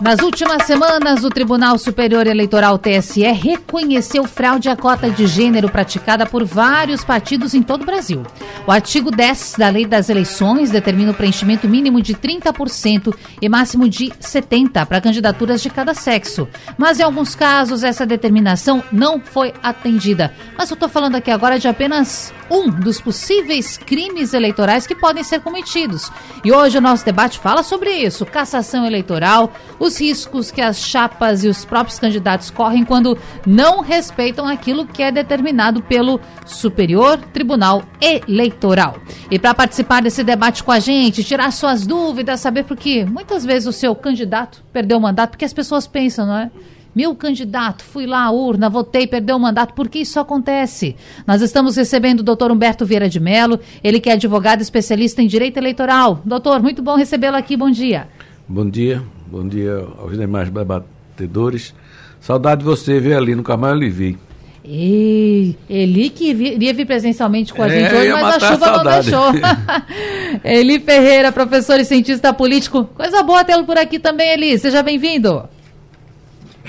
nas últimas semanas, o Tribunal Superior Eleitoral TSE reconheceu fraude à cota de gênero praticada por vários partidos em todo o Brasil. O artigo 10 da Lei das Eleições determina o preenchimento mínimo de 30% e máximo de 70% para candidaturas de cada sexo. Mas em alguns casos, essa determinação não foi atendida. Mas eu estou falando aqui agora de apenas um dos possíveis crimes eleitorais que podem ser cometidos. E hoje o nosso debate fala sobre isso: cassação eleitoral, os os riscos que as chapas e os próprios candidatos correm quando não respeitam aquilo que é determinado pelo Superior Tribunal Eleitoral. E para participar desse debate com a gente, tirar suas dúvidas, saber por que muitas vezes o seu candidato perdeu o mandato, porque as pessoas pensam, não é? Meu candidato, fui lá à urna, votei, perdeu o mandato. Por que isso acontece? Nós estamos recebendo o doutor Humberto Vieira de Mello, ele que é advogado especialista em direito eleitoral. Doutor, muito bom recebê-lo aqui, bom dia. Bom dia, Bom dia aos demais debatedores. Saudade de você ver ali no Camargo Livi. E Eli que iria vir presencialmente com a é, gente hoje, mas a chuva a não deixou. Eli Ferreira, professor e cientista político. Coisa boa tê-lo por aqui também, Eli. Seja bem-vindo.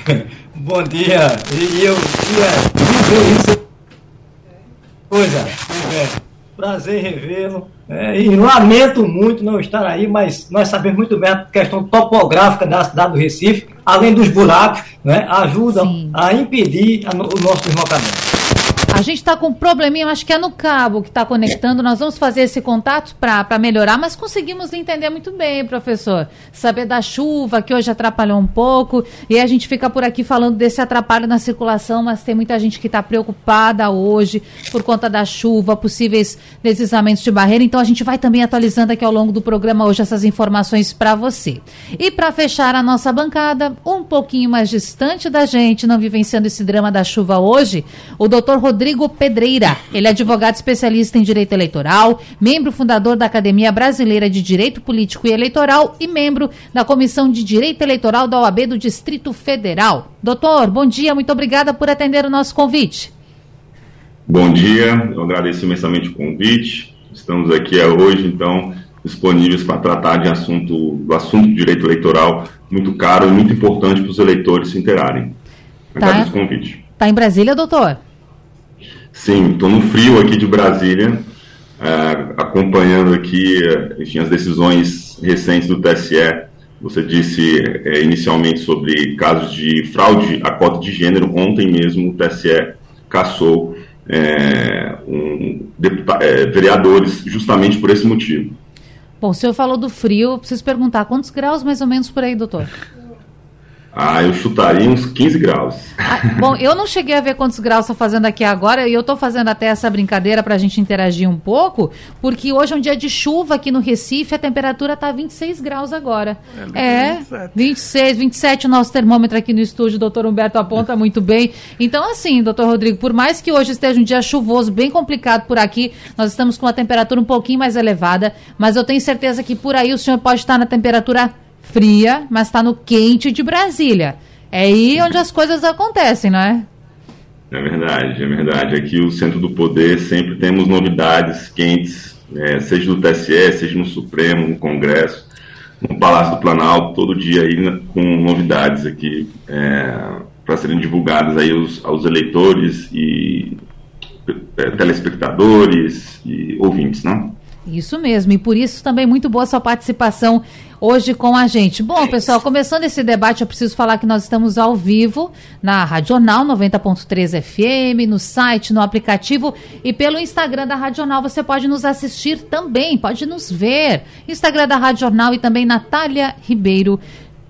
Bom dia. E eu queria Coisa. É. Prazer revê-lo. É, e lamento muito não estar aí, mas nós sabemos muito bem a questão topográfica da cidade do Recife, além dos buracos, né, ajudam Sim. a impedir o nosso deslocamento. A gente está com um probleminha, acho que é no cabo que está conectando. Nós vamos fazer esse contato para melhorar, mas conseguimos entender muito bem, professor. Saber da chuva, que hoje atrapalhou um pouco. E a gente fica por aqui falando desse atrapalho na circulação, mas tem muita gente que está preocupada hoje por conta da chuva, possíveis deslizamentos de barreira. Então a gente vai também atualizando aqui ao longo do programa hoje essas informações para você. E para fechar a nossa bancada, um pouquinho mais distante da gente, não vivenciando esse drama da chuva hoje, o doutor Rodrigo Rodrigo Pedreira. Ele é advogado especialista em direito eleitoral, membro fundador da Academia Brasileira de Direito Político e Eleitoral e membro da Comissão de Direito Eleitoral da OAB do Distrito Federal. Doutor, bom dia, muito obrigada por atender o nosso convite. Bom dia, eu agradeço imensamente o convite. Estamos aqui hoje, então, disponíveis para tratar de assunto, do assunto do direito eleitoral muito caro e muito importante para os eleitores se interarem. Tá. Agradeço tá. o convite. Está em Brasília, doutor? Sim, estou no frio aqui de Brasília, é, acompanhando aqui, enfim, as decisões recentes do TSE. Você disse é, inicialmente sobre casos de fraude à cota de gênero. Ontem mesmo o TSE caçou é, um, vereadores justamente por esse motivo. Bom, o senhor falou do frio, preciso perguntar quantos graus mais ou menos por aí, doutor? Ah, eu chutaria uns 15 graus. Ah, bom, eu não cheguei a ver quantos graus está fazendo aqui agora, e eu estou fazendo até essa brincadeira para a gente interagir um pouco, porque hoje é um dia de chuva aqui no Recife, a temperatura está 26 graus agora. É, é 27. 26, 27 o nosso termômetro aqui no estúdio, o doutor Humberto aponta muito bem. Então, assim, doutor Rodrigo, por mais que hoje esteja um dia chuvoso, bem complicado por aqui, nós estamos com uma temperatura um pouquinho mais elevada, mas eu tenho certeza que por aí o senhor pode estar na temperatura fria, mas está no quente de Brasília. É aí onde as coisas acontecem, não é? É verdade, é verdade. Aqui o Centro do Poder sempre temos novidades quentes, é, seja no TSE, seja no Supremo, no Congresso, no Palácio do Planalto, todo dia aí com novidades aqui é, para serem divulgadas aí aos, aos eleitores e é, telespectadores e ouvintes, não? Isso mesmo, e por isso também muito boa sua participação hoje com a gente. Bom, pessoal, começando esse debate, eu preciso falar que nós estamos ao vivo na Radional 90.3 FM, no site, no aplicativo e pelo Instagram da Radional. Você pode nos assistir também, pode nos ver. Instagram da Radional e também Natália Ribeiro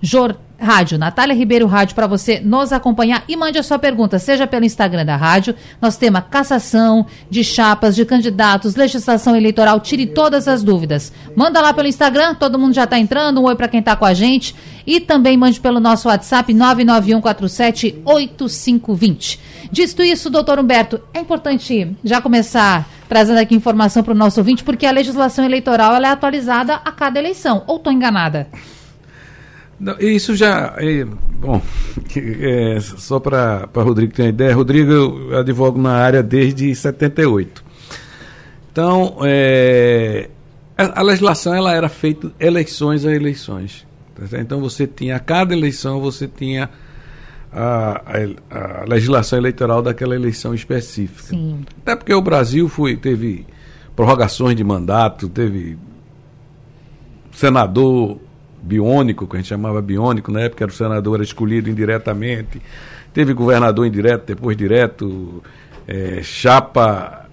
Jornal Rádio, Natália Ribeiro Rádio, para você nos acompanhar e mande a sua pergunta, seja pelo Instagram da rádio. Nós temos cassação de chapas, de candidatos, legislação eleitoral, tire todas as dúvidas. Manda lá pelo Instagram, todo mundo já está entrando. Um oi para quem está com a gente. E também mande pelo nosso WhatsApp 991478520. Dito isso, doutor Humberto, é importante já começar trazendo aqui informação para o nosso ouvinte, porque a legislação eleitoral é atualizada a cada eleição. Ou estou enganada? Não, isso já. É, bom, é, só para Rodrigo ter uma ideia, Rodrigo, eu advogo na área desde 78. Então, é, a, a, legislação ela era feita eleições a eleições. Tá então você tinha, a cada eleição você tinha a, a, a, legislação eleitoral daquela eleição específica. Sim. Até porque o Brasil foi, teve prorrogações de mandato, teve senador biônico, que a gente chamava biônico, na época era o senador era escolhido indiretamente, teve governador indireto, depois direto, é, chapa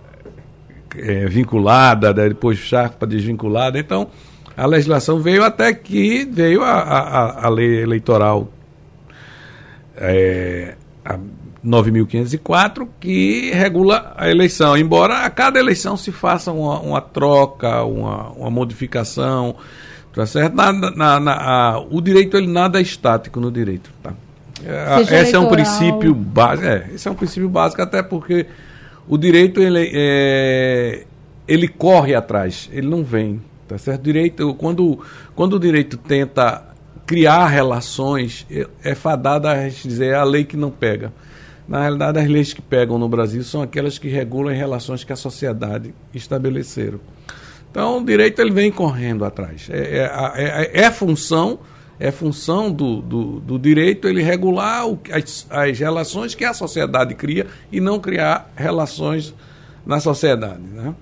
é, vinculada, depois chapa desvinculada. Então, a legislação veio até que veio a, a, a lei eleitoral é, a 9.504, que regula a eleição. Embora a cada eleição se faça uma, uma troca, uma, uma modificação, tá certo? Na, na, na, a, o direito ele nada é estático no direito, tá? É, esse eleitoral... é um princípio básico, é, esse é um princípio básico até porque o direito ele, é, ele corre atrás, ele não vem, tá certo? Direito quando quando o direito tenta criar relações é, é fadada a dizer é a lei que não pega. Na realidade, as leis que pegam no Brasil são aquelas que regulam as relações que a sociedade estabeleceram. Então, o direito ele vem correndo atrás. É, é, é, é função é função do, do, do, direito ele regular o, as, as relações que a sociedade cria e não criar relações na sociedade. Né?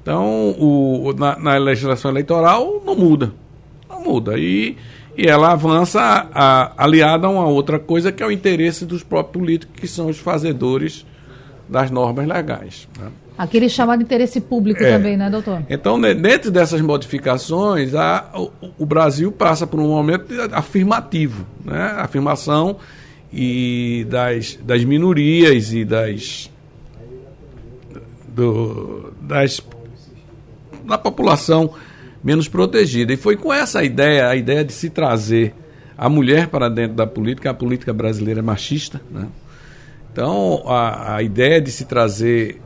Então, o, na, na legislação eleitoral não muda. Não muda. E e ela avança a, aliada a uma outra coisa que é o interesse dos próprios políticos, que são os fazedores das normas legais. Né? Aquele chamado interesse público é. também, né, doutor? Então, dentro dessas modificações, a, o, o, Brasil passa por um momento afirmativo, né? afirmação e das, das minorias e das, do, das da população menos protegida. E foi com essa ideia, a ideia de se trazer a mulher para dentro da política, a política brasileira é machista, né? Então, a, a ideia de se trazer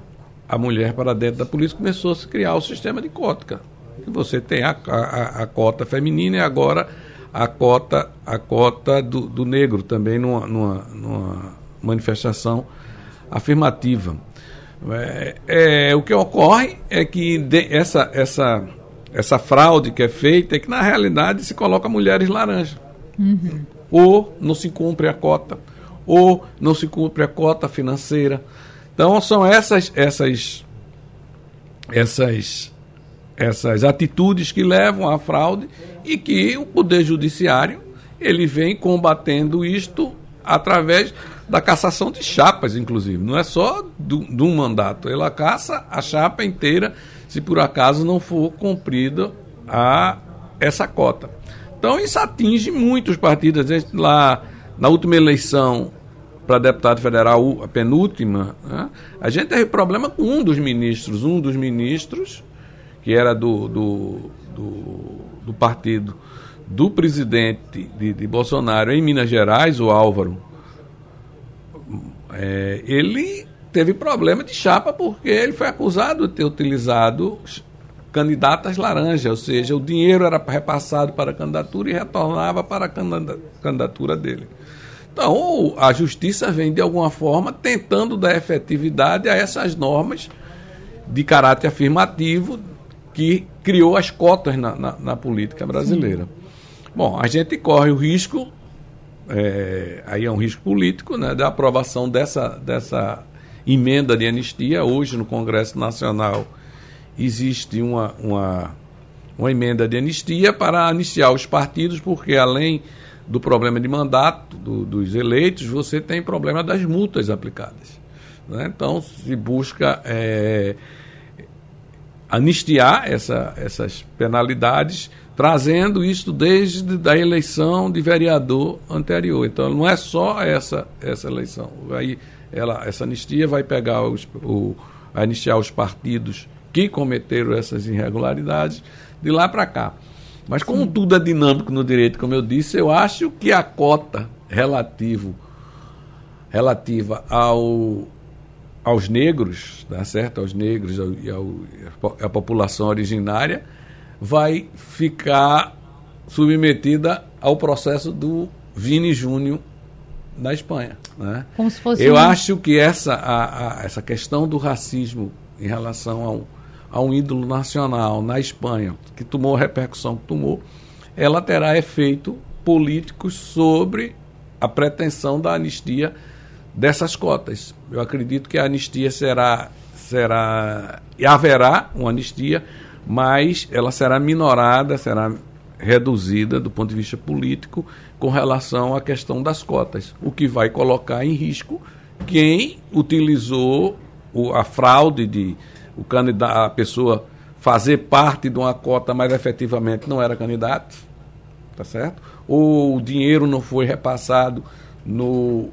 a mulher para dentro da política começou a se criar o sistema de cota. E você tem a, a, a, cota feminina e agora a cota, a cota do, do negro também numa, numa, numa manifestação afirmativa. É, é, o que ocorre é que essa, essa essa fraude que é feita é que, na realidade, se coloca mulheres laranja. Uhum. Ou não se cumpre a cota, ou não se cumpre a cota financeira. Então, são essas, essas, essas, essas atitudes que levam à fraude e que o Poder Judiciário ele vem combatendo isto através da cassação de chapas, inclusive. Não é só de um mandato. Ela caça a chapa inteira se por acaso não for cumprida a essa cota. Então isso atinge muitos partidos. Lá na última eleição para deputado federal, a penúltima, né, a gente teve problema com um dos ministros, um dos ministros, que era do, do, do, do partido do presidente de, de, Bolsonaro em Minas Gerais, o Álvaro, é, ele teve problema de chapa porque ele foi acusado de ter utilizado candidatas laranja, ou seja, o dinheiro era repassado para a candidatura e retornava para a candidatura dele. Então, a justiça vem, de alguma forma, tentando dar efetividade a essas normas de caráter afirmativo que criou as cotas na, na, na política brasileira. Sim. Bom, a gente corre o risco, é, aí é um risco político, né, da aprovação dessa, dessa emenda de anistia. Hoje, no Congresso Nacional, existe uma, uma, uma emenda de anistia para anistiar os partidos, porque além do problema de mandato do, dos eleitos, você tem problema das multas aplicadas. Né? Então, se busca é, anistiar essa, essas penalidades, trazendo isso desde a eleição de vereador anterior. Então, não é só essa, essa eleição. Aí ela, essa anistia vai pegar os, o, anistiar os partidos que cometeram essas irregularidades de lá para cá. Mas como Sim. tudo é dinâmico no direito, como eu disse, eu acho que a cota relativo, relativa ao, aos negros, tá certo? Aos negros e ao, à população originária, vai ficar submetida ao processo do Vini Júnior na Espanha. Né? Como se fosse Eu um... acho que essa, a, a, essa questão do racismo em relação ao, a um ídolo nacional na Espanha, que tomou a repercussão que tomou, ela terá efeito políticos sobre a pretensão da anistia dessas cotas. Eu acredito que a anistia será será haverá uma anistia, mas ela será minorada, será reduzida do ponto de vista político com relação à questão das cotas, o que vai colocar em risco quem utilizou a fraude de o candidato, a pessoa fazer parte de uma cota, mas efetivamente não era candidato, tá certo? Ou o dinheiro não foi repassado no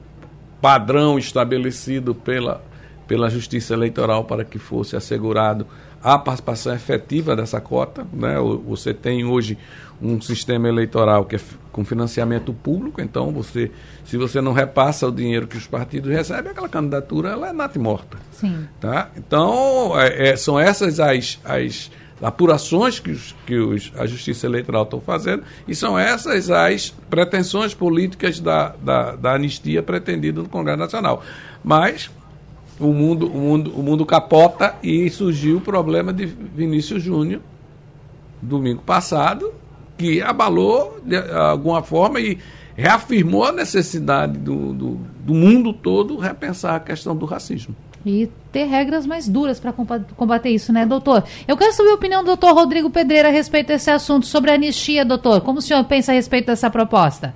padrão estabelecido pela, pela Justiça Eleitoral para que fosse assegurado a participação efetiva dessa cota. Né? Você tem hoje um sistema eleitoral que é com financiamento público, então você, se você não repassa o dinheiro que os partidos recebem, aquela candidatura ela é nata e morta. Sim. Tá? Então, é, é, são essas as, as apurações que, os, que os, a Justiça Eleitoral estão fazendo e são essas as pretensões políticas da, da, da anistia pretendida no Congresso Nacional. Mas o mundo, o mundo, o mundo capota e surgiu o problema de Vinícius Júnior domingo passado, que abalou de alguma forma e reafirmou a necessidade do, do, do mundo todo repensar a questão do racismo. E ter regras mais duras para combater isso, né, doutor? Eu quero saber a opinião do doutor Rodrigo Pedreira a respeito desse assunto, sobre a anistia, doutor. Como o senhor pensa a respeito dessa proposta?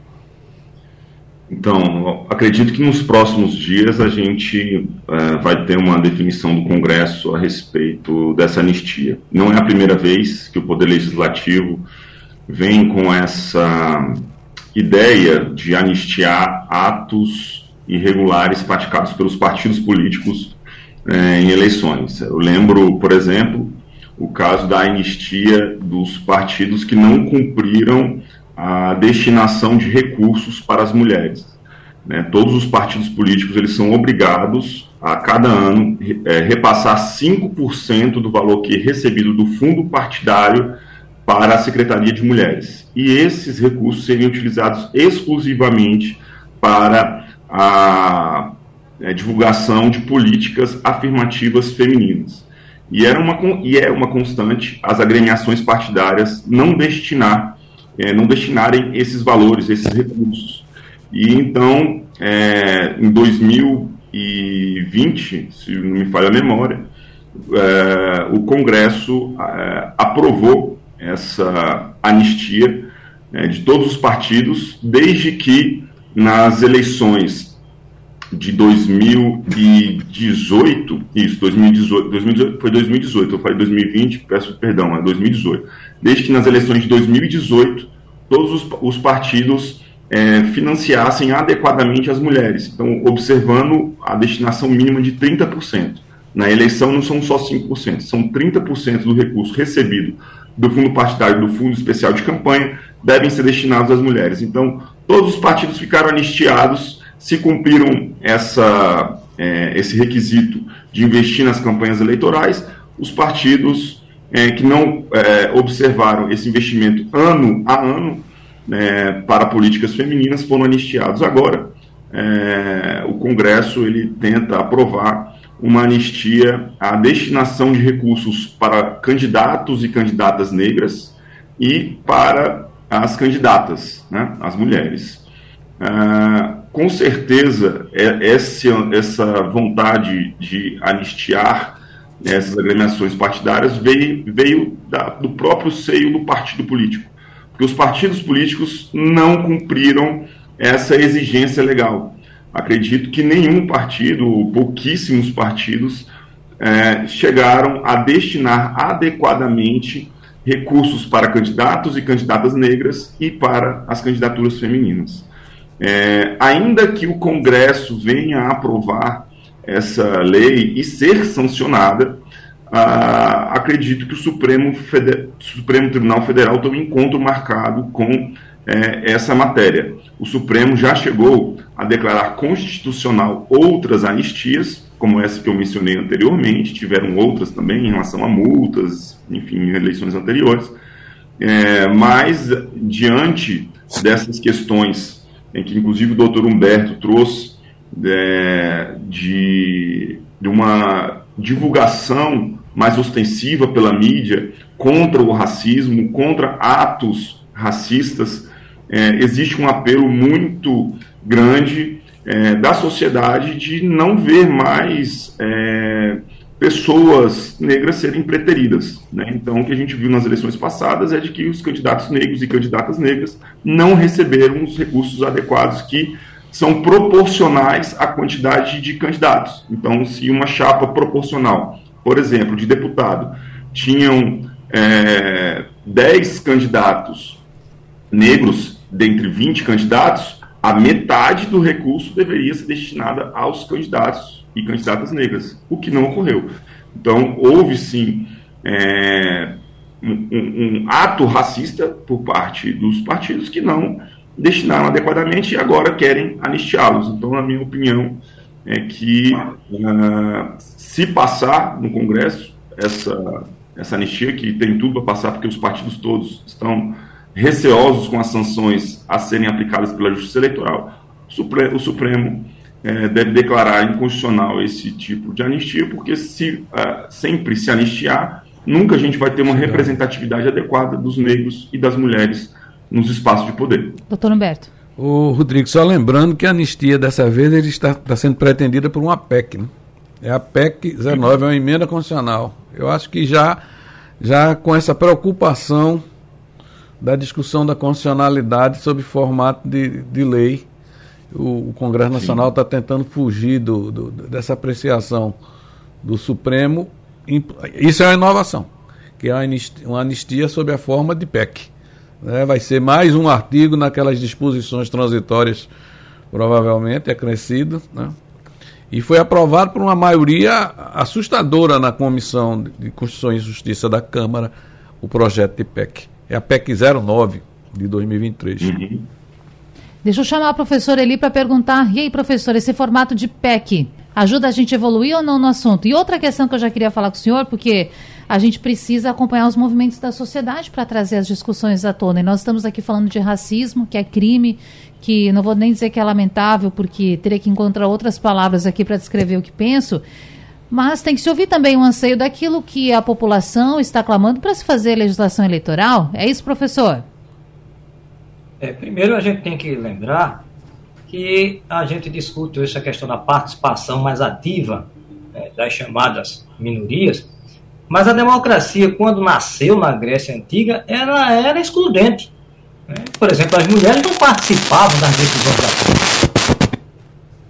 Então, acredito que nos próximos dias a gente é, vai ter uma definição do Congresso a respeito dessa anistia. Não é a primeira vez que o Poder Legislativo vem com essa ideia de anistiar atos irregulares praticados pelos partidos políticos é, em eleições. Eu lembro, por exemplo, o caso da anistia dos partidos que não cumpriram a destinação de recursos para as mulheres. Né? Todos os partidos políticos eles são obrigados a cada ano é, repassar 5% do valor que é recebido do fundo partidário para a Secretaria de Mulheres. E esses recursos seriam utilizados exclusivamente para a é, divulgação de políticas afirmativas femininas. E, era uma, e é uma constante as agremiações partidárias não destinar é, não destinarem esses valores, esses recursos. E então, é, em 2020, se não me falha a memória, é, o Congresso é, aprovou essa anistia é, de todos os partidos, desde que nas eleições de 2018, isso, 2018, 2018 foi 2018, eu falei 2020, peço perdão, é 2018 desde que nas eleições de 2018 todos os, os partidos é, financiassem adequadamente as mulheres. Então, observando a destinação mínima de 30%. Na eleição não são só 5%, são 30% do recurso recebido do fundo partidário do fundo especial de campanha devem ser destinados às mulheres. Então, todos os partidos ficaram anistiados se cumpriram essa, é, esse requisito de investir nas campanhas eleitorais. Os partidos é, que não é, observaram esse investimento ano a ano né, para políticas femininas foram anistiados. Agora, é, o Congresso ele tenta aprovar uma anistia à destinação de recursos para candidatos e candidatas negras e para as candidatas, né, as mulheres. É, com certeza, é, essa vontade de anistiar essas agremiações partidárias veio, veio da, do próprio seio do partido político. Porque os partidos políticos não cumpriram essa exigência legal. Acredito que nenhum partido, ou pouquíssimos partidos, é, chegaram a destinar adequadamente recursos para candidatos e candidatas negras e para as candidaturas femininas. É, ainda que o Congresso venha a aprovar essa lei e ser sancionada, ah, acredito que o Supremo. Supremo Tribunal Federal tem um encontro marcado com é, essa matéria. O Supremo já chegou a declarar constitucional outras anistias, como essa que eu mencionei anteriormente, tiveram outras também em relação a multas, enfim, em eleições anteriores. É, mas, diante dessas questões, em que inclusive o doutor Humberto trouxe, é, de, de uma divulgação mais ostensiva pela mídia contra o racismo, contra atos racistas, é, existe um apelo muito grande é, da sociedade de não ver mais é, pessoas negras serem preteridas. Né? Então, o que a gente viu nas eleições passadas é de que os candidatos negros e candidatas negras não receberam os recursos adequados que são proporcionais à quantidade de candidatos. Então, se uma chapa proporcional, por exemplo, de deputado, tinham é, 10 candidatos negros dentre 20 candidatos, a metade do recurso deveria ser destinada aos candidatos e candidatas negras, o que não ocorreu. Então, houve sim é, um, um, ato racista por parte dos partidos que não destinaram adequadamente e agora querem anistiá-los. Então, na minha opinião, é que uh, se passar no Congresso essa, essa anistia, que tem tudo para passar, porque os partidos todos estão receosos com as sanções a serem aplicadas pela Justiça Eleitoral, o Supremo é, deve declarar inconstitucional esse tipo de anistia, porque se uh, sempre se anistiar, nunca a gente vai ter uma representatividade adequada dos negros e das mulheres nos espaços de poder. Doutor Humberto. O Rodrigo, só lembrando que a anistia dessa vez ele está, está sendo pretendida por uma PEC, né? É a PEC 09, é uma emenda constitucional. Eu acho que já, já com essa preocupação da discussão da constitucionalidade sob formato de, de lei, o, o Congresso Nacional está tentando fugir do, do, dessa apreciação do Supremo. Isso é uma inovação, que é uma anistia, uma anistia sob a forma de PEC. Né? Vai ser mais um artigo naquelas disposições transitórias, provavelmente, acrescido. Né? E foi aprovado por uma maioria assustadora na Comissão de Constituição e Justiça da Câmara o projeto de PEC. É a PEC 09 de 2023. Uhum. Deixa eu chamar a professora Eli para perguntar. E aí, professor, esse formato de PEC ajuda a gente a evoluir ou não no assunto? E outra questão que eu já queria falar com o senhor, porque a gente precisa acompanhar os movimentos da sociedade para trazer as discussões à tona. E nós estamos aqui falando de racismo, que é crime, que não vou nem dizer que é lamentável, porque teria que encontrar outras palavras aqui para descrever o que penso. Mas tem que se ouvir também o anseio daquilo que a população está clamando para se fazer legislação eleitoral. É isso, professor? É, primeiro a gente tem que lembrar que a gente discute essa questão da participação mais ativa né, das chamadas minorias mas a democracia, quando nasceu na Grécia Antiga, ela era excludente. Né? Por exemplo, as mulheres não participavam das decisões da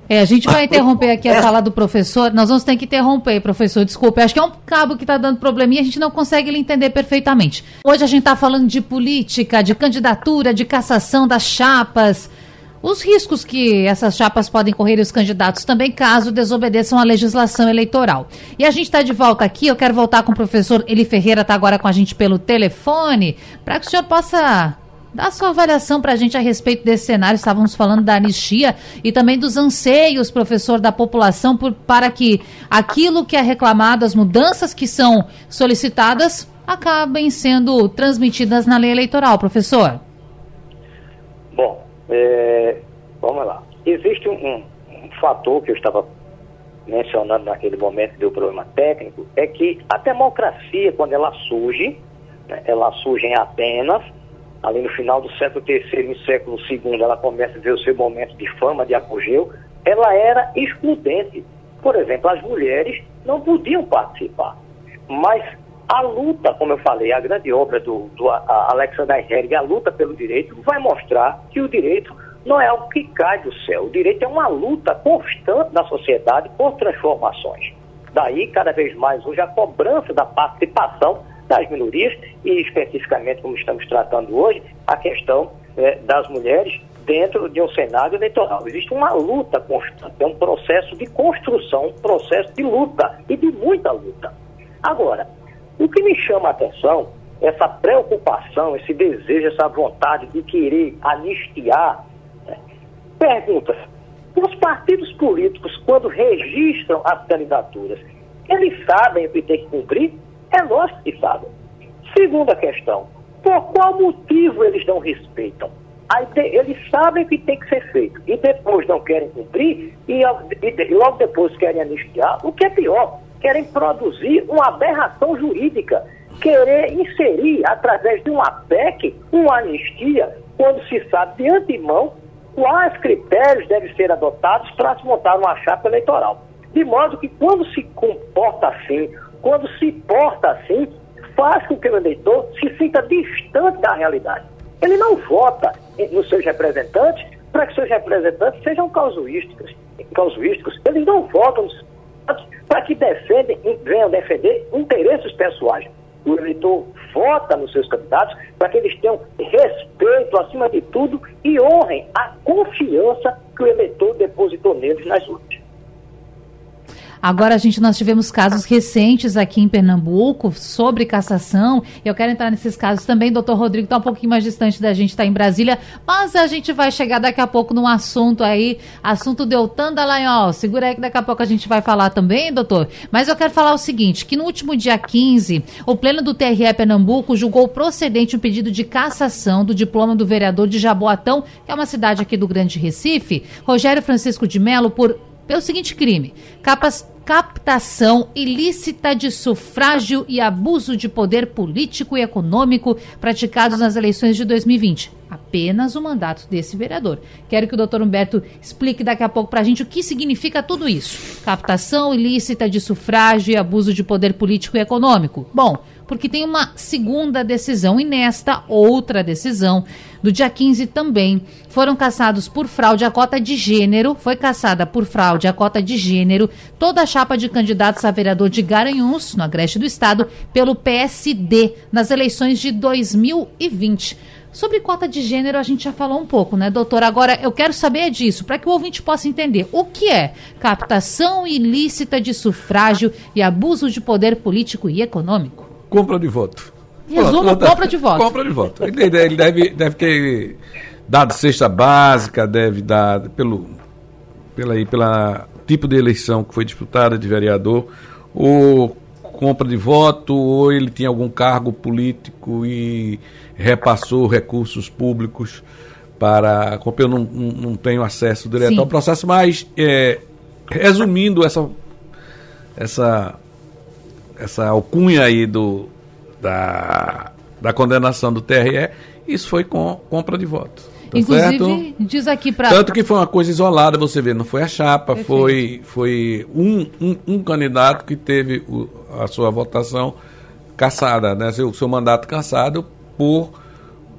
é, a gente vai interromper aqui a fala do professor. Nós vamos ter que interromper, professor. Desculpe, acho que é um cabo que está dando probleminha, a gente não consegue lhe entender perfeitamente. Hoje a gente está falando de política, de candidatura, de cassação das chapas os riscos que essas chapas podem correr e os candidatos também, caso desobedeçam a legislação eleitoral. E a gente está de volta aqui, eu quero voltar com o professor Eli Ferreira, está agora com a gente pelo telefone, para que o senhor possa dar sua avaliação para a gente a respeito desse cenário. Estávamos falando da anistia e também dos anseios, professor, da população por, para que aquilo que é reclamado, as mudanças que são solicitadas, acabem sendo transmitidas na lei eleitoral, professor. Bom, é, vamos lá. Existe um, um, fator que eu estava mencionando naquele momento do problema técnico, é que a democracia, quando ela surge, né, ela surge em Atenas, ali no final do século III e século II, ela começa a ver o seu momento de fama, de apogeu, ela era excludente. Por exemplo, as mulheres não podiam participar. Mas a luta, como eu falei, a grande obra do, do Alexander Herring, a luta pelo direito, vai mostrar que o direito não é algo que cai do céu. O direito é uma luta constante na sociedade por transformações. Daí, cada vez mais hoje, a cobrança da participação das minorias e, especificamente, como estamos tratando hoje, a questão é, das mulheres dentro de um cenário eleitoral. Existe uma luta constante, é um processo de construção, um processo de luta e de muita luta. Agora, o que me chama a atenção, essa preocupação, esse desejo, essa vontade de querer anistiar, né? pergunta, Os partidos políticos, quando registram as candidaturas, eles sabem o que tem que cumprir? É lógico que sabem. Segunda questão, por qual motivo eles não respeitam? Aí eles sabem que tem que ser feito e depois não querem cumprir e, e logo depois querem anistiar, o que é pior, querem produzir uma aberração jurídica, querer inserir através de uma PEC uma anistia, quando se sabe de antemão quais critérios devem ser adotados para se montar uma chapa eleitoral. De modo que quando se comporta assim, quando se porta assim, faz com que o eleitor se sinta distante da realidade. Ele não vota nos seus representantes para que seus representantes sejam causuísticos. causuísticos. Eles não votam para que defendem, venham defender interesses pessoais. O eleitor vota nos seus candidatos para que eles tenham respeito acima de tudo e honrem a confiança que o eleitor depositou neles nas urnas. Agora, a gente, nós tivemos casos recentes aqui em Pernambuco sobre cassação. Eu quero entrar nesses casos também. Doutor Rodrigo está um pouquinho mais distante da gente, está em Brasília. Mas a gente vai chegar daqui a pouco num assunto aí, assunto Deltan Dallagnol. Segura aí que daqui a pouco a gente vai falar também, doutor. Mas eu quero falar o seguinte, que no último dia 15, o Pleno do TRE Pernambuco julgou procedente um pedido de cassação do diploma do vereador de Jaboatão, que é uma cidade aqui do Grande Recife, Rogério Francisco de Melo, por pelo seguinte crime: captação ilícita de sufrágio e abuso de poder político e econômico praticados nas eleições de 2020. Apenas o mandato desse vereador. Quero que o doutor Humberto explique daqui a pouco para a gente o que significa tudo isso. Captação ilícita de sufrágio e abuso de poder político e econômico. Bom, porque tem uma segunda decisão e nesta outra decisão do dia 15 também foram caçados por fraude à cota de gênero, foi caçada por fraude à cota de gênero toda a chapa de candidatos a vereador de Garanhuns, no Agreste do Estado, pelo PSD nas eleições de 2020. Sobre cota de gênero a gente já falou um pouco, né, doutor? Agora eu quero saber disso, para que o ouvinte possa entender o que é captação ilícita de sufrágio e abuso de poder político e econômico compra de voto. Resumo, compra de voto. Compra de voto. Ele, ele deve, deve ter dado cesta básica, deve dar pelo, pela, pela tipo de eleição que foi disputada de vereador, ou compra de voto, ou ele tinha algum cargo político e repassou recursos públicos para. Eu não, não tenho acesso direto Sim. ao processo, mas é, resumindo essa, essa essa alcunha aí do, da, da condenação do TRE, isso foi com compra de votos. Tá Inclusive, certo? diz aqui para. Tanto que foi uma coisa isolada, você vê, não foi a chapa, foi, foi um, um, um, candidato que teve o, a sua votação caçada, né? seu, seu mandato caçado por,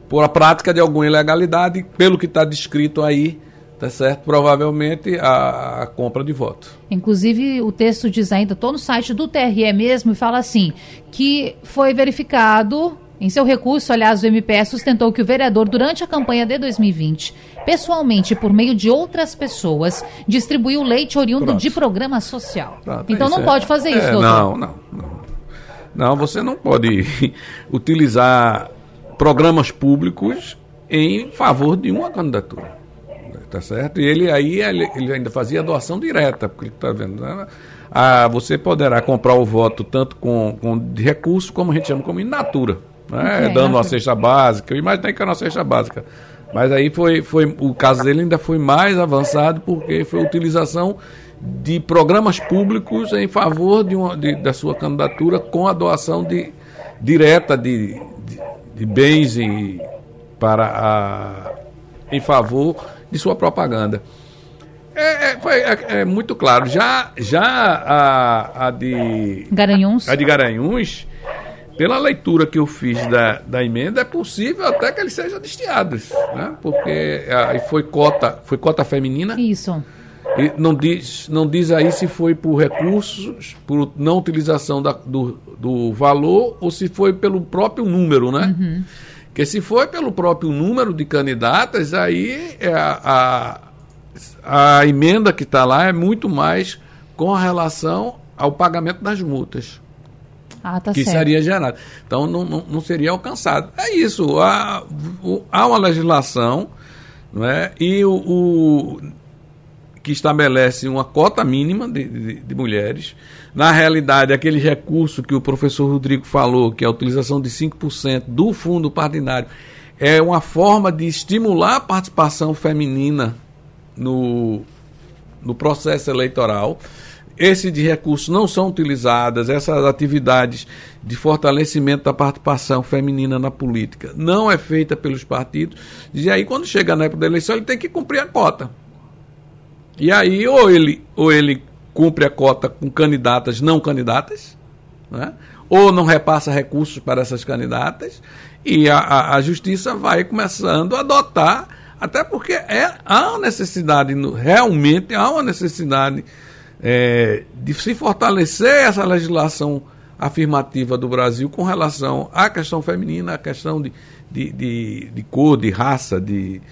por a prática de alguma ilegalidade, pelo que está descrito aí tá certo? Provavelmente a, a, compra de voto. Inclusive, o texto diz ainda, estou no site do TRE mesmo, e fala assim, que foi verificado, em seu recurso, aliás, o MP sustentou que o vereador, durante a campanha de 2020, pessoalmente, por meio de outras pessoas, distribuiu leite oriundo Pronto. de programa social. Pronto, então não é, pode fazer isso, é, doutor. Não, não, não. Não, você não pode utilizar programas públicos em favor de uma candidatura tá certo? E ele aí ele, ainda fazia doação direta, porque ele está vendo. Né? Ah, você poderá comprar o voto tanto com, com de recurso, como a gente chama como in natura, né? Okay, dando uma cesta básica. Eu imaginei que era uma cesta básica. Mas aí foi, foi o caso dele ainda foi mais avançado porque foi a utilização de programas públicos em favor de, uma, de da sua candidatura com a doação de, direta de, de, de bens e, para a, em favor de sua propaganda. É, é, é, é, muito claro. Já, já a, a de. Garanhuns. A de Garanhuns, pela leitura que eu fiz da, da emenda, é possível até que eles sejam destiados. Né? Porque aí foi cota, foi cota feminina. Isso. E não diz, não diz aí se foi por recursos, por não utilização da, do, do valor, ou se foi pelo próprio número, né? Uhum. Porque se for pelo próprio número de candidatas, aí é a, a, a emenda que está lá é muito mais com relação ao pagamento das multas. Ah, tá que certo. seria gerado. Então não, não, não, seria alcançado. É isso. Há, há uma legislação não é? e o, o que estabelece uma cota mínima de, de, de, mulheres. Na realidade, aquele recurso que o professor Rodrigo falou, que é a utilização de 5% do fundo partidário, é uma forma de estimular a participação feminina no, no processo eleitoral. Esses de recursos não são utilizadas, essas atividades de fortalecimento da participação feminina na política não é feita pelos partidos. E aí, quando chega na época da eleição, ele tem que cumprir a cota. E aí, ou ele, ou ele cumpre a cota com candidatas não candidatas, né? ou não repassa recursos para essas candidatas, e a, a, a justiça vai começando a adotar, até porque é, há uma necessidade, realmente há uma necessidade é, de se fortalecer essa legislação afirmativa do Brasil com relação à questão feminina, à questão de, de, de, de cor, de raça, de,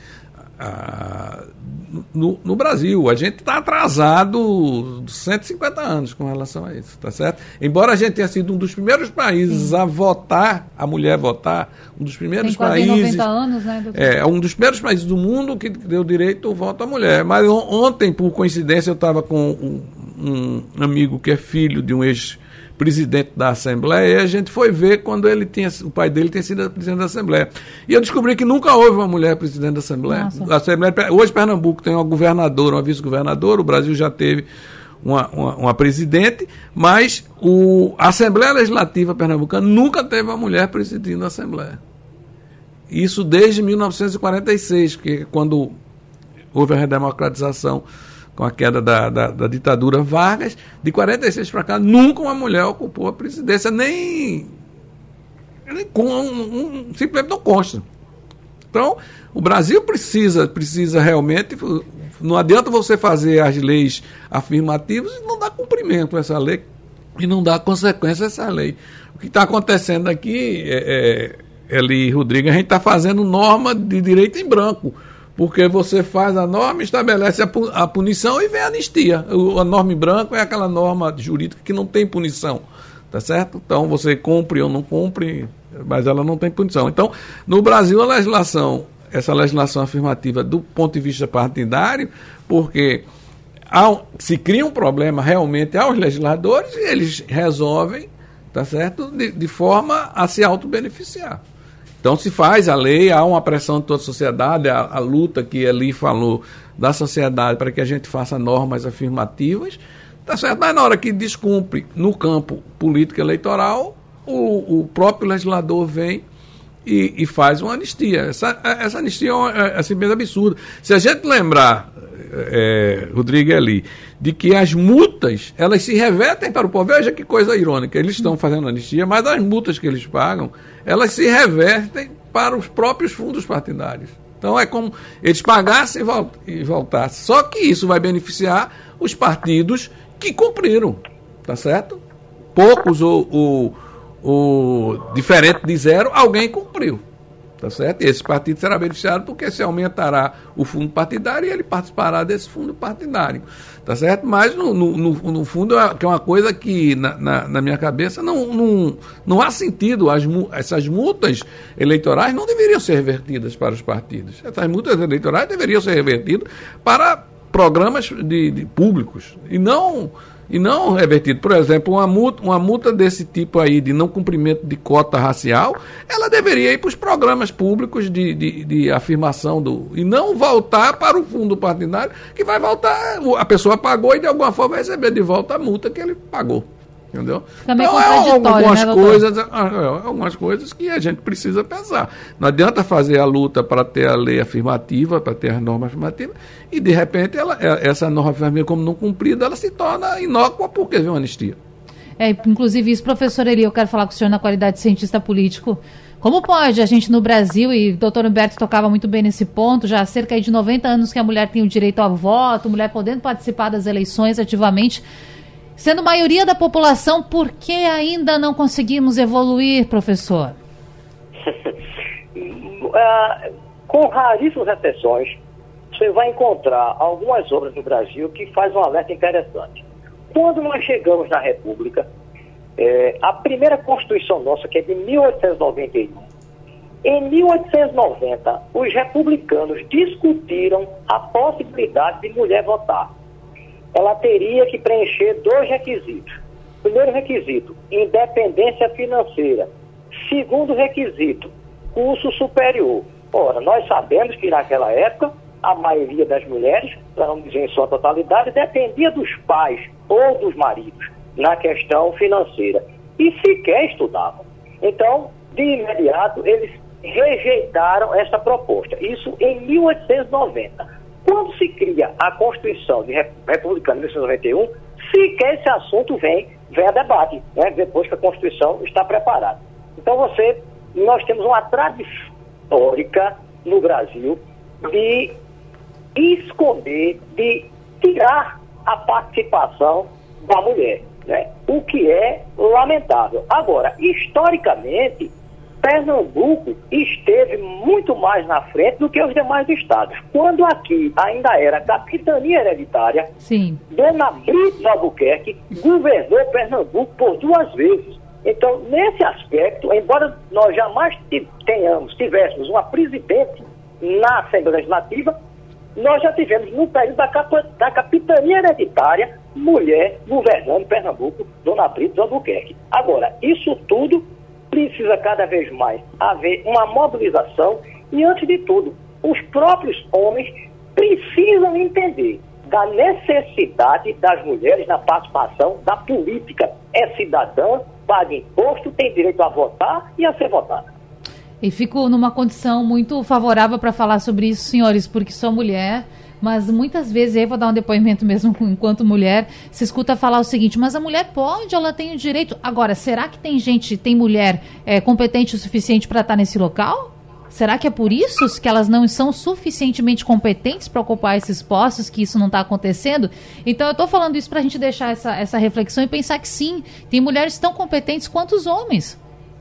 no, no, Brasil. A gente está atrasado 150 anos com relação a isso, tá certo? Embora a gente tenha sido um dos primeiros países Sim. a votar, a mulher votar, um dos primeiros Tem países. 90 anos, né, doutor? É, um dos primeiros países do mundo que deu direito ao voto à mulher. Mas ontem, por coincidência, eu estava com um, um amigo que é filho de um ex presidente da Assembleia, e a gente foi ver quando ele tinha, o pai dele tinha sido presidente da Assembleia. E eu descobri que nunca houve uma mulher presidente da Assembleia. Assembleia hoje Pernambuco tem uma governadora, uma vice-governadora, o Brasil já teve uma, uma, uma, presidente, mas o, a Assembleia Legislativa Pernambucana nunca teve uma mulher presidindo a Assembleia. Isso desde 1946, que é quando houve a redemocratização com a queda da, da, da ditadura Vargas, de 46 para cá, nunca uma mulher ocupou a presidência, nem, nem com um, um, simplesmente não consta. Então, o Brasil precisa, precisa realmente. Não adianta você fazer as leis afirmativas e não dar cumprimento a essa lei e não dar consequência a essa lei. O que está acontecendo aqui, é, é, Eli Rodrigues, a gente está fazendo norma de direito em branco. Porque você faz a norma, estabelece a punição e vem a anistia. a norma em branco é aquela norma jurídica que não tem punição. Tá certo? Então você cumpre ou não cumpre, mas ela não tem punição. Então, no Brasil, a legislação, essa legislação afirmativa do ponto de vista partidário, porque se cria um problema realmente aos legisladores eles resolvem, tá certo? De, de forma a se auto-beneficiar. Então se faz a lei, há uma pressão de toda a sociedade, a, a luta que ali falou da sociedade para que a gente faça normas afirmativas, tá certo? Mas na hora que descumpre no campo político eleitoral, o, o próprio legislador vem e, e, faz uma anistia. Essa, essa anistia é, é assim mesmo absurda. Se a gente lembrar, é, Rodrigo ali, de que as multas elas se revertem para o povo. Veja que coisa irônica. Eles estão fazendo anistia, mas as multas que eles pagam, elas se revertem para os próprios fundos partidários. Então é como eles pagassem e voltassem. Só que isso vai beneficiar os partidos que cumpriram, tá certo? Poucos ou, ou, ou diferente de zero, alguém cumpriu. Tá certo? E esse partido será beneficiado porque se aumentará o fundo partidário e ele participará desse fundo partidário. Tá certo? Mas, no, no, no fundo, é, é uma coisa que, na, na, na, minha cabeça, não, não, não há sentido. As, essas multas eleitorais não deveriam ser revertidas para os partidos. Essas multas eleitorais deveriam ser revertidas para programas de, de públicos. E não e não revertido. Por exemplo, uma multa, uma multa desse tipo aí de não cumprimento de cota racial, ela deveria ir para os programas públicos de, de, de, afirmação do. e não voltar para o fundo partidário, que vai voltar, a pessoa pagou e de alguma forma vai receber de volta a multa que ele pagou. Entendeu? Também então, é algumas né, coisas, ah, é, algumas coisas que a gente precisa pensar. Não adianta fazer a luta para ter a lei afirmativa, para ter a norma afirmativa, e de repente ela, é, essa norma afirmativa, como não cumprida, ela se torna inócua porque vem uma anistia. É, inclusive isso, professor Eli, eu quero falar com o senhor na qualidade de cientista político. Como pode a gente no Brasil, e o doutor Humberto tocava muito bem nesse ponto, já há cerca de 90 anos que a mulher tem o direito ao voto, mulher podendo participar das eleições ativamente, Sendo maioria da população, por que ainda não conseguimos evoluir, professor? uh, com raríssimas exceções, você vai encontrar algumas obras no Brasil que fazem um alerta interessante. Quando nós chegamos na República, é, a primeira Constituição nossa, que é de 1891, em 1890, os republicanos discutiram a possibilidade de mulher votar. Ela teria que preencher dois requisitos. Primeiro requisito, independência financeira. Segundo requisito, curso superior. Ora, nós sabemos que naquela época a maioria das mulheres, para não dizer em sua totalidade, dependia dos pais ou dos maridos na questão financeira e sequer estudavam. Então, de imediato, eles rejeitaram essa proposta. Isso em 1890. Quando se cria a Constituição de Republicana de 1991, sequer esse assunto vem, vem a debate, né, depois que a Constituição está preparada. Então, você, nós temos uma tradição histórica no Brasil de esconder, de tirar a participação da mulher, né? o que é lamentável. Agora, historicamente, Pernambuco esteve muito mais na frente do que os demais estados. Quando aqui ainda era capitania hereditária, Sim. Dona Brito Albuquerque governou Pernambuco por duas vezes. Então, nesse aspecto, embora nós jamais tenhamos, tivéssemos uma presidente na Assembleia Legislativa, nós já tivemos no período da, da capitania hereditária mulher governando Pernambuco, Dona Brito Albuquerque. Agora, isso tudo precisa cada vez mais haver uma mobilização e, antes de tudo, os próprios homens precisam entender da necessidade das mulheres na participação da política. É cidadã, paga imposto, tem direito a votar e a ser votada. E fico numa condição muito favorável para falar sobre isso, senhores, porque sou mulher, mas muitas vezes, eu vou dar um depoimento mesmo enquanto mulher, se escuta falar o seguinte, mas a mulher pode, ela tem o direito. Agora, será que tem gente, tem mulher é, competente o suficiente para estar nesse local? Será que é por isso que elas não são suficientemente competentes para ocupar esses postos, que isso não está acontecendo? Então, eu estou falando isso para a gente deixar essa, essa reflexão e pensar que sim, tem mulheres tão competentes quanto os homens.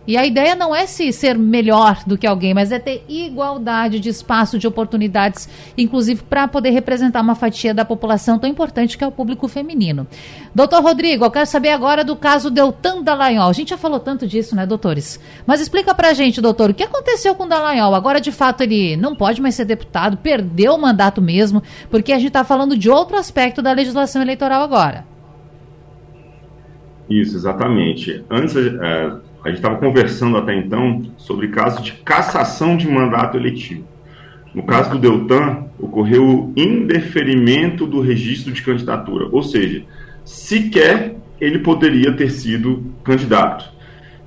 E a ideia não é se ser melhor do que alguém, mas é ter igualdade de espaço, de oportunidades, inclusive para poder representar uma fatia da população tão importante que é o público feminino. Doutor Rodrigo, eu quero saber agora do caso Deltan Dallagnol. A gente já falou tanto disso, né, doutores? Mas explica pra gente, doutor, o que aconteceu com o Dallagnol? Agora, de fato, ele não pode mais ser deputado, perdeu o mandato mesmo, porque a gente está falando de outro aspecto da legislação eleitoral agora. Isso, exatamente. Antes, é a gente estava conversando até então sobre casos de cassação de mandato eletivo. No caso do Deltan, ocorreu o indeferimento do registro de candidatura, ou seja, sequer ele poderia ter sido candidato.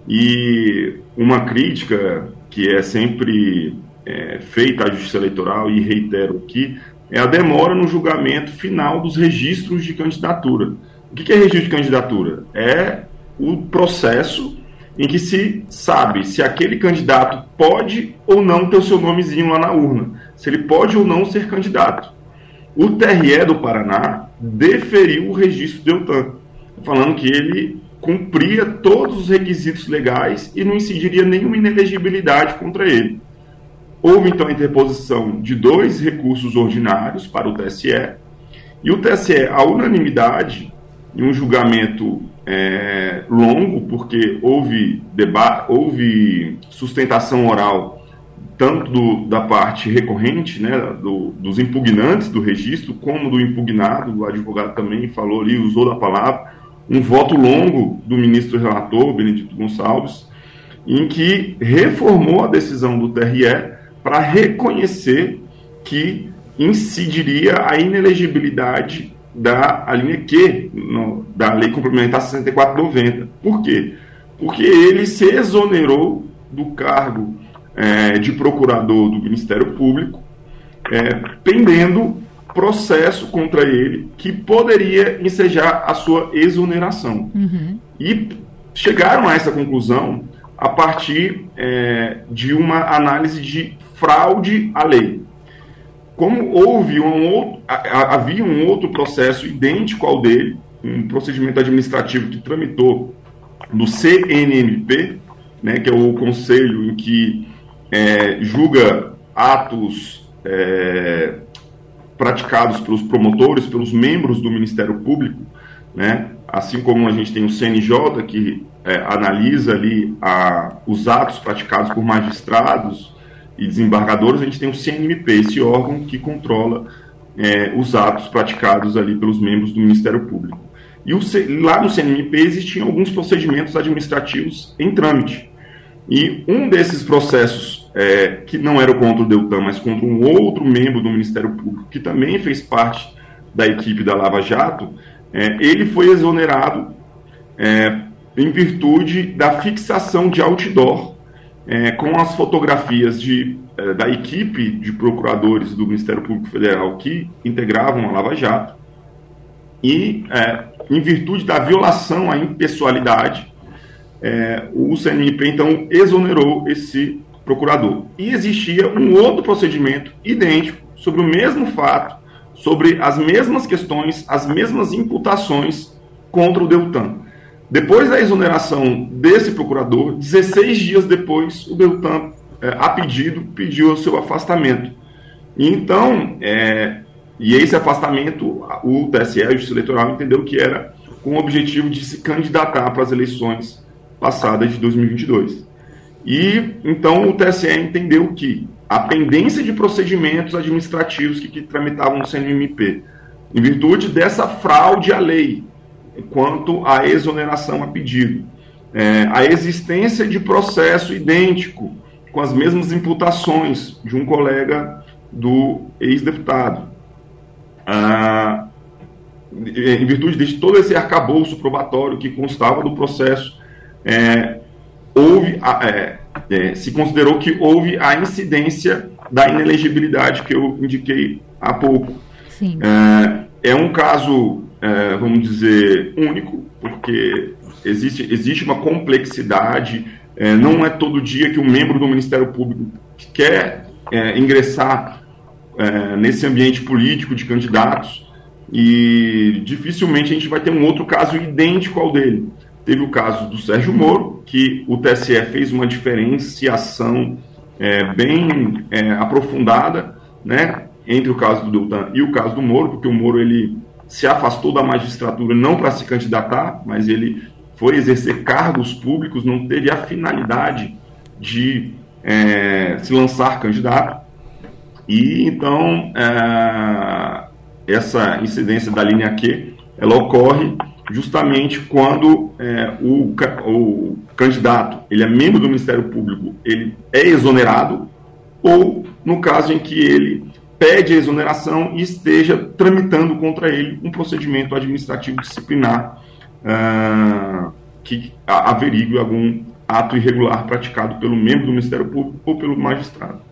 E uma crítica que é sempre é, feita à Justiça Eleitoral, e reitero aqui, é a demora no julgamento final dos registros de candidatura. O que é registro de candidatura? É o processo em que se sabe se aquele candidato pode ou não ter o seu nomezinho lá na urna, se ele pode ou não ser candidato. O TRE do Paraná deferiu o registro do Deltan, falando que ele cumpria todos os requisitos legais e não incidiria nenhuma inelegibilidade contra ele. Houve então a interposição de dois recursos ordinários para o TSE, e o TSE, à unanimidade, em um julgamento é, longo, porque houve debate, houve sustentação oral tanto do, da parte recorrente, né, do, dos impugnantes do registro, como do impugnado, o advogado também falou ali, usou da palavra, um voto longo do ministro relator, Benedito Gonçalves, em que reformou a decisão do TRE para reconhecer que incidiria a inelegibilidade da a linha Q no, da Lei Complementar 6490. Por quê? Porque ele se exonerou do cargo é, de procurador do Ministério Público, é, pendendo processo contra ele que poderia ensejar a sua exoneração. Uhum. E chegaram a essa conclusão a partir é, de uma análise de fraude à lei como houve um havia um outro processo idêntico ao dele, um procedimento administrativo que tramitou no CNMP, né, que é o conselho em que é, julga atos é, praticados pelos promotores, pelos membros do Ministério Público, né, assim como a gente tem o CNJ, que é, analisa ali a, os atos praticados por magistrados, e desembargadores, a gente tem o CNMP, esse órgão que controla é, os atos praticados ali pelos membros do Ministério Público. E o, lá no CNMP existiam alguns procedimentos administrativos em trâmite. E um desses processos, é, que não era contra o Deltan, mas contra um outro membro do Ministério Público, que também fez parte da equipe da Lava Jato, é, ele foi exonerado é, em virtude da fixação de outdoor é, com as fotografias de, é, da equipe de procuradores do Ministério Público Federal que integravam a Lava Jato e, é, em virtude da violação à impessoalidade, é, o CNMP então exonerou esse procurador. E existia um outro procedimento idêntico sobre o mesmo fato, sobre as mesmas questões, as mesmas imputações contra o Deltan. Depois da exoneração desse procurador, 16 dias depois, o Deltan, é, a pedido, pediu o seu afastamento. E então, é, e esse afastamento, o TSE, a Justiça Eleitoral, entendeu que era com o objetivo de se candidatar para as eleições passadas de 2022. E então o TSE entendeu que a pendência de procedimentos administrativos que, que tramitavam no CNMP, em virtude dessa fraude à lei, quanto à exoneração a pedido. É, a existência de processo idêntico, com as mesmas imputações de um colega do ex-deputado. Ah, em virtude de todo esse arcabouço probatório que constava do processo, é, houve, é, é, se considerou que houve a incidência da inelegibilidade que eu indiquei há pouco. Sim. É, é um caso é, vamos dizer, único, porque existe, existe uma complexidade. É, não é todo dia que um membro do Ministério Público quer é, ingressar é, nesse ambiente político de candidatos e dificilmente a gente vai ter um outro caso idêntico ao dele. Teve o caso do Sérgio Moro, que o TSE fez uma diferenciação é, bem é, aprofundada né, entre o caso do Deltan e o caso do Moro, porque o Moro ele se afastou da magistratura não para se candidatar, mas ele foi exercer cargos públicos, não teve a finalidade de é, se lançar candidato. E então é, essa incidência da linha Q ela ocorre justamente quando é, o, o candidato ele é membro do Ministério Público, ele é exonerado, ou no caso em que ele pede a exoneração e esteja tramitando contra ele um procedimento administrativo disciplinar uh, que averigue algum ato irregular praticado pelo membro do Ministério Público ou pelo magistrado.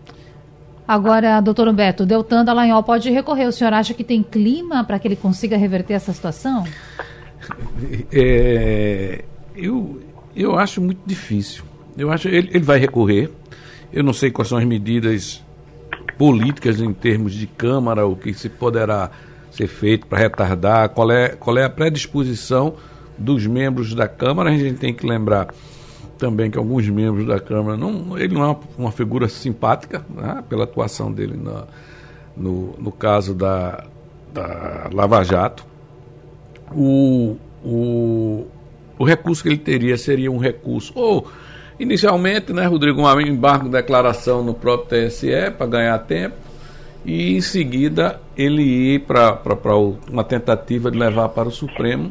Agora, doutor Humberto, Deltan Dallagnol pode recorrer. O senhor acha que tem clima para que ele consiga reverter essa situação? É, eu, eu acho muito difícil. Eu acho ele, ele vai recorrer. Eu não sei quais são as medidas políticas em termos de Câmara, o que se poderá ser feito para retardar, qual é, qual é a predisposição dos membros da Câmara. A gente tem que lembrar também que alguns membros da Câmara, não, ele não é uma, figura simpática, né, pela atuação dele no, no caso da, da Lava Jato. O, o, o recurso que ele teria seria um recurso ou Inicialmente, né, Rodrigo, um embargo de declaração no próprio TSE para ganhar tempo e em seguida ele ir para uma tentativa de levar para o Supremo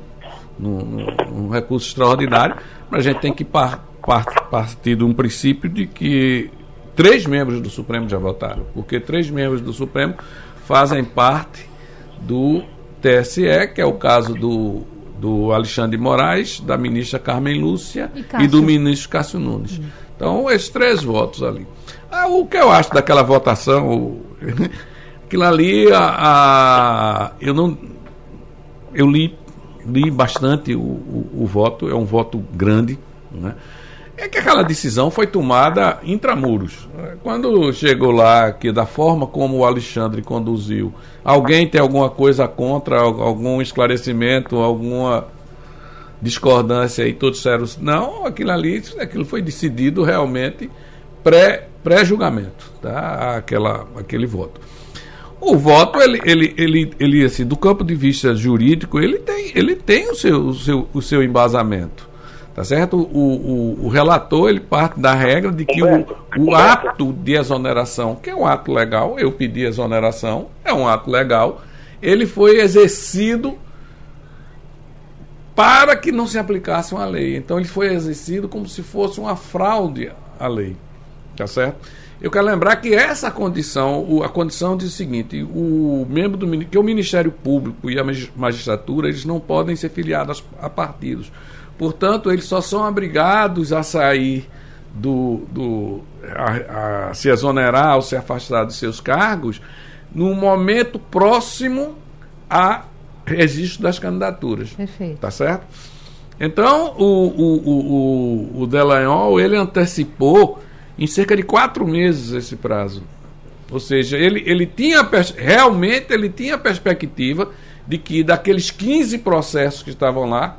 num, recurso extraordinário, mas a gente tem que par, par, partir de um princípio de que três membros do Supremo já votaram, porque três membros do Supremo fazem parte do TSE, que é o caso do do Alexandre de Moraes, da ministra Carmen Lúcia e, e do ministro Cássio Nunes. Hum. Então, esses três votos ali. Ah, o que eu acho daquela votação, aquilo ali, a, a, eu não. Eu li, li bastante o, o, o voto, é um voto grande. Né? É que aquela decisão foi tomada intramuros. Quando chegou lá, que da forma como o Alexandre conduziu, alguém tem alguma coisa contra, algum esclarecimento, alguma discordância e todos disseram, não, aquilo ali, aquilo foi decidido realmente pré-julgamento, pré tá? Aquela, aquele voto. O voto, ele, ele, ele, ele assim, do campo de vista jurídico, ele tem, ele tem o, seu, o, seu, o seu embasamento. Tá certo? O, o, o, relator ele parte da regra de que o, o ato de exoneração, que é um ato legal, eu pedi exoneração, é um ato legal, ele foi exercido para que não se aplicasse uma lei. Então ele foi exercido como se fosse uma fraude à lei. Tá certo? Eu quero lembrar que essa condição, a condição diz o seguinte: o membro do que o Ministério Público e a magistratura eles não podem ser filiados a partidos. Portanto, eles só são obrigados a sair do, do a, a se exonerar ou se afastar de seus cargos no momento próximo a registro das candidaturas. Perfeito. Tá certo? Então, o, o, o, o Delanhol, ele antecipou em cerca de quatro meses esse prazo. Ou seja, ele, ele tinha realmente ele tinha a perspectiva de que daqueles 15 processos que estavam lá,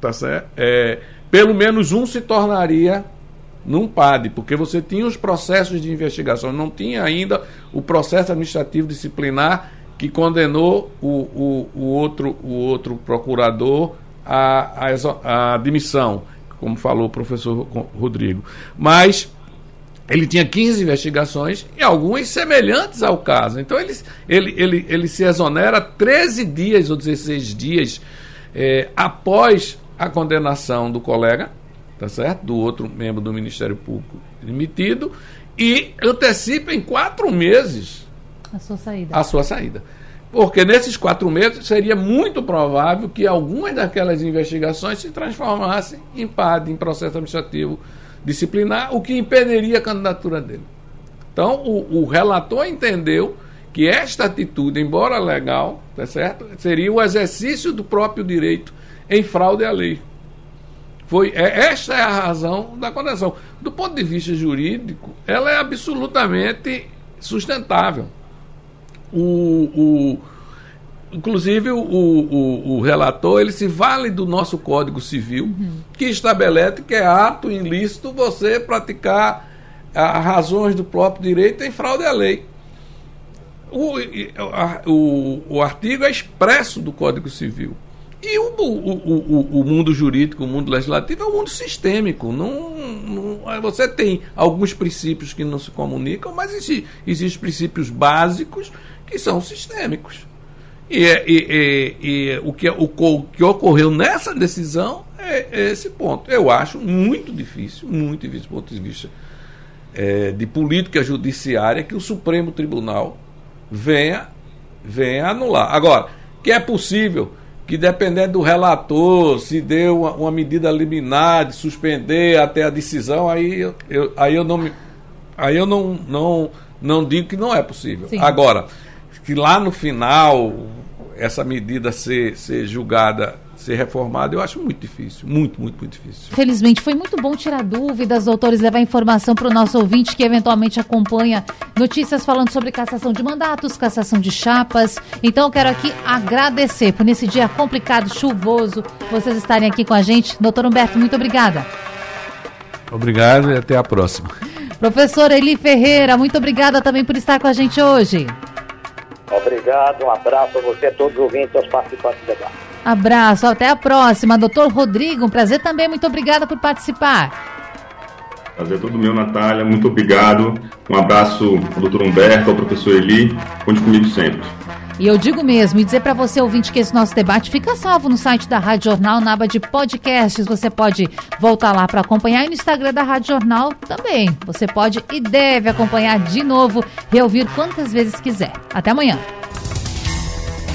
tá certo? É, pelo menos um se tornaria num PAD, porque você tinha os processos de investigação, não tinha ainda o processo administrativo disciplinar que condenou o, o, o, outro, o outro procurador à, à, à demissão, como falou o professor Rodrigo. Mas ele tinha 15 investigações e algumas semelhantes ao caso. Então ele, ele, ele, ele se exonera 13 dias ou 16 dias é, após a condenação do colega, tá certo? Do outro membro do Ministério Público demitido, e antecipa em quatro meses a sua saída. A sua saída. Porque nesses quatro meses seria muito provável que algumas daquelas investigações se transformassem em PAD, em processo administrativo disciplinar, o que impediria a candidatura dele. Então, o, o relator entendeu que esta atitude, embora legal, tá certo, seria o exercício do próprio direito em fraude à lei. Foi, é, esta é a razão da condenação. Do ponto de vista jurídico, ela é absolutamente sustentável o, o inclusive o, o, o, relator ele se vale do nosso Código Civil uhum. que estabelece que é ato ilícito você praticar as razões do próprio direito em fraude à lei. O, o, o artigo é expresso do Código Civil. E o, o, o, mundo jurídico, o mundo legislativo é um mundo sistêmico. Não, não, você tem alguns princípios que não se comunicam, mas existem existe princípios básicos que são sistêmicos. E, e, e, e o, que, o, o, que ocorreu nessa decisão é, é, esse ponto. Eu acho muito difícil, muito difícil do ponto de vista é, de política judiciária, que o Supremo Tribunal venha, venha anular. Agora, que é possível que dependendo do relator, se deu uma, uma, medida liminar de suspender até a decisão, aí eu, eu, aí eu não me, aí eu não, não, não digo que não é possível. Sim. Agora, que lá no final essa medida ser, ser julgada, ser reformada, eu acho muito difícil. Muito, muito, muito difícil. Felizmente, foi muito bom tirar dúvidas, doutores, levar informação para o nosso ouvinte que eventualmente acompanha notícias falando sobre cassação de mandatos, cassação de chapas. Então, eu quero aqui agradecer por nesse dia complicado, chuvoso, vocês estarem aqui com a gente. Doutor Humberto, muito obrigada. Obrigado e até a próxima. Professora Eli Ferreira, muito obrigada também por estar com a gente hoje. Obrigado, um abraço a você, a todos os ouvintes, aos participantes do debate. Abraço, até a próxima. Doutor Rodrigo, um prazer também, muito obrigada por participar. Prazer todo meu, Natália, muito obrigado. Um abraço ao doutor Humberto, ao professor Eli, conte comigo sempre. E eu digo mesmo, e dizer para você, ouvinte, que esse nosso debate fica salvo no site da Rádio Jornal, na aba de podcasts. Você pode voltar lá para acompanhar e no Instagram da Rádio Jornal também. Você pode e deve acompanhar de novo, reouvir quantas vezes quiser. Até amanhã.